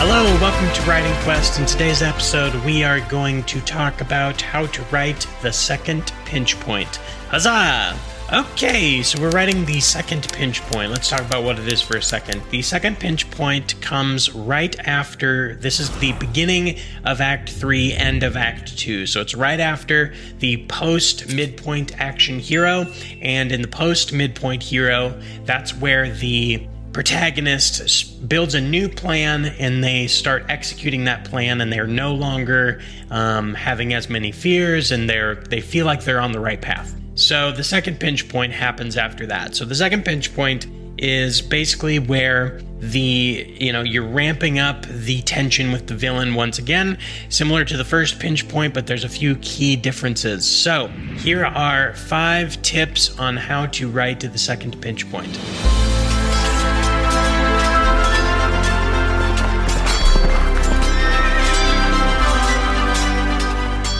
Hello, welcome to Writing Quest. In today's episode, we are going to talk about how to write the second pinch point. Huzzah! Okay, so we're writing the second pinch point. Let's talk about what it is for a second. The second pinch point comes right after this is the beginning of Act 3, end of Act 2. So it's right after the post midpoint action hero. And in the post midpoint hero, that's where the protagonist builds a new plan and they start executing that plan and they're no longer um, having as many fears and they're they feel like they're on the right path. So the second pinch point happens after that. So the second pinch point is basically where the you know you're ramping up the tension with the villain once again similar to the first pinch point but there's a few key differences. So here are five tips on how to write to the second pinch point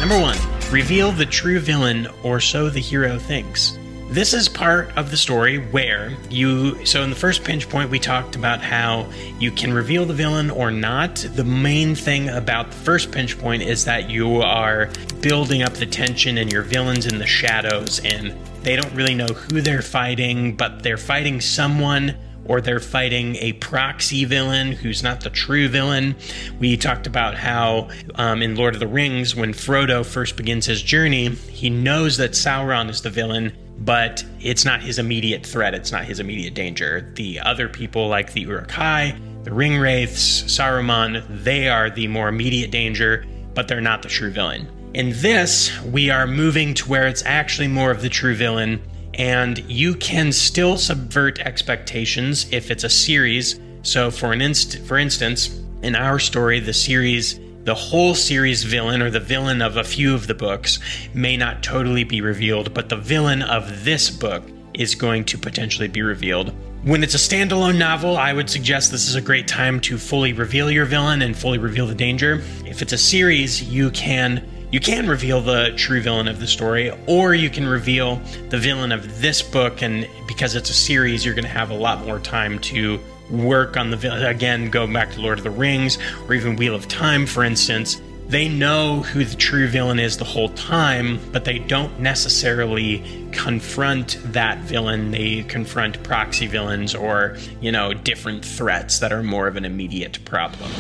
number one reveal the true villain, or so the hero thinks. This is part of the story where you. So, in the first pinch point, we talked about how you can reveal the villain or not. The main thing about the first pinch point is that you are building up the tension and your villain's in the shadows, and they don't really know who they're fighting, but they're fighting someone or they're fighting a proxy villain who's not the true villain. We talked about how um, in Lord of the Rings, when Frodo first begins his journey, he knows that Sauron is the villain, but it's not his immediate threat, it's not his immediate danger. The other people, like the Uruk-hai, the Ring Wraiths, Saruman, they are the more immediate danger, but they're not the true villain. In this, we are moving to where it's actually more of the true villain and you can still subvert expectations if it's a series. So, for an inst- for instance, in our story, the series, the whole series villain or the villain of a few of the books may not totally be revealed, but the villain of this book is going to potentially be revealed. When it's a standalone novel, I would suggest this is a great time to fully reveal your villain and fully reveal the danger. If it's a series, you can you can reveal the true villain of the story, or you can reveal the villain of this book. And because it's a series, you're going to have a lot more time to work on the villain. Again, go back to Lord of the Rings or even Wheel of Time, for instance. They know who the true villain is the whole time, but they don't necessarily confront that villain. They confront proxy villains or, you know, different threats that are more of an immediate problem.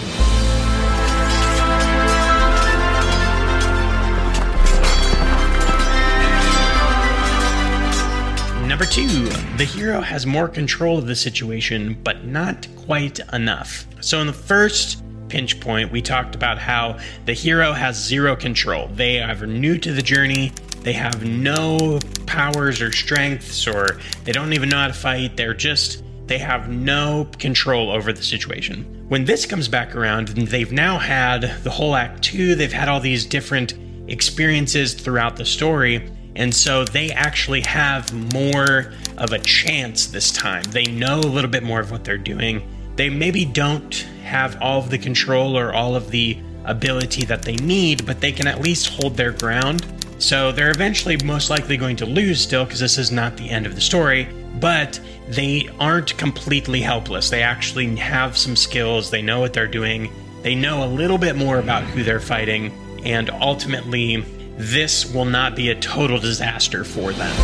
Number two, the hero has more control of the situation, but not quite enough. So, in the first pinch point, we talked about how the hero has zero control. They are new to the journey, they have no powers or strengths, or they don't even know how to fight. They're just, they have no control over the situation. When this comes back around, they've now had the whole act two, they've had all these different experiences throughout the story and so they actually have more of a chance this time. They know a little bit more of what they're doing. They maybe don't have all of the control or all of the ability that they need, but they can at least hold their ground. So they're eventually most likely going to lose still because this is not the end of the story, but they aren't completely helpless. They actually have some skills, they know what they're doing, they know a little bit more about who they're fighting, and ultimately this will not be a total disaster for them.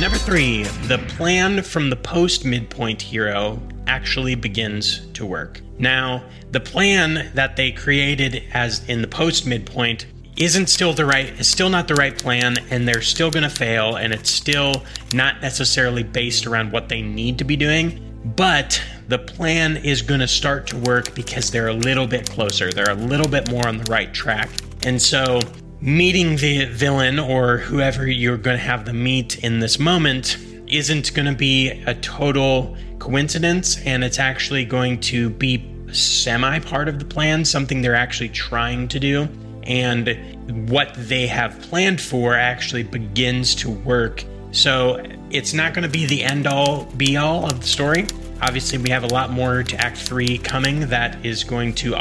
Number three, the plan from the post midpoint hero actually begins to work. Now, the plan that they created as in the post midpoint isn't still the right is still not the right plan and they're still going to fail and it's still not necessarily based around what they need to be doing but the plan is going to start to work because they're a little bit closer. They're a little bit more on the right track. And so, meeting the villain or whoever you're going to have them meet in this moment isn't going to be a total coincidence. And it's actually going to be semi part of the plan, something they're actually trying to do. And what they have planned for actually begins to work. So, it's not going to be the end all be all of the story. Obviously, we have a lot more to Act 3 coming that is going to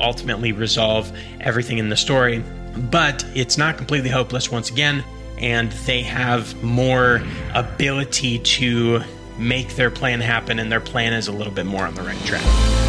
ultimately resolve everything in the story, but it's not completely hopeless once again. and they have more ability to make their plan happen, and their plan is a little bit more on the right track.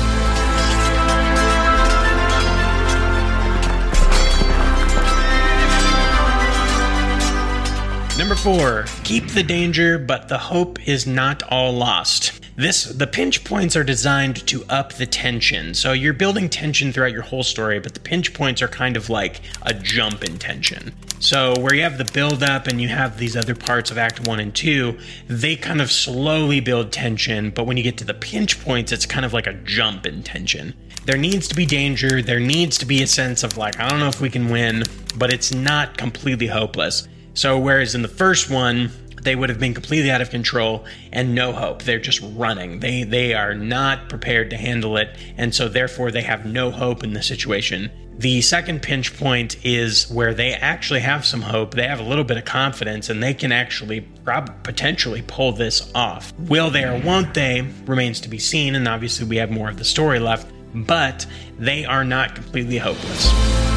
Number four, keep the danger, but the hope is not all lost. This the pinch points are designed to up the tension. So you're building tension throughout your whole story, but the pinch points are kind of like a jump in tension. So where you have the build up and you have these other parts of act 1 and 2, they kind of slowly build tension, but when you get to the pinch points, it's kind of like a jump in tension. There needs to be danger, there needs to be a sense of like I don't know if we can win, but it's not completely hopeless. So whereas in the first one, they would have been completely out of control and no hope. They're just running. They they are not prepared to handle it, and so therefore they have no hope in the situation. The second pinch point is where they actually have some hope. They have a little bit of confidence, and they can actually prob- potentially pull this off. Will they or won't they remains to be seen, and obviously we have more of the story left. But they are not completely hopeless.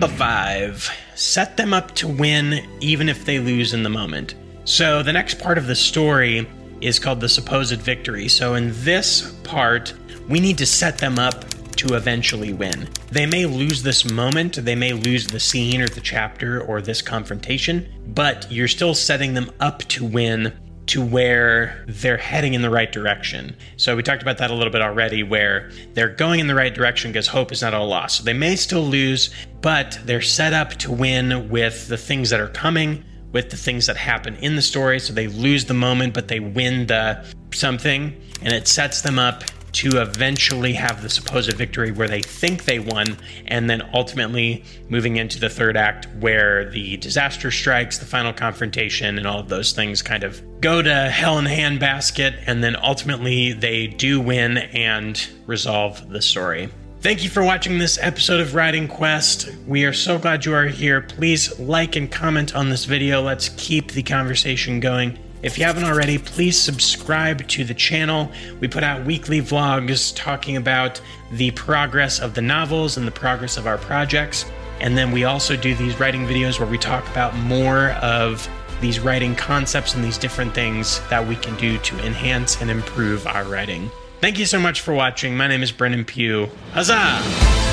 Number five, set them up to win even if they lose in the moment. So the next part of the story is called the supposed victory. So in this part, we need to set them up to eventually win. They may lose this moment, they may lose the scene or the chapter or this confrontation, but you're still setting them up to win to where they're heading in the right direction. So we talked about that a little bit already, where they're going in the right direction because hope is not all lost. So they may still lose, but they're set up to win with the things that are coming, with the things that happen in the story. So they lose the moment, but they win the something, and it sets them up to eventually have the supposed victory where they think they won, and then ultimately moving into the third act where the disaster strikes, the final confrontation, and all of those things kind of go to hell in a handbasket, and then ultimately they do win and resolve the story. Thank you for watching this episode of Writing Quest. We are so glad you are here. Please like and comment on this video. Let's keep the conversation going. If you haven't already, please subscribe to the channel. We put out weekly vlogs talking about the progress of the novels and the progress of our projects. And then we also do these writing videos where we talk about more of these writing concepts and these different things that we can do to enhance and improve our writing. Thank you so much for watching. My name is Brennan Pugh. Huzzah!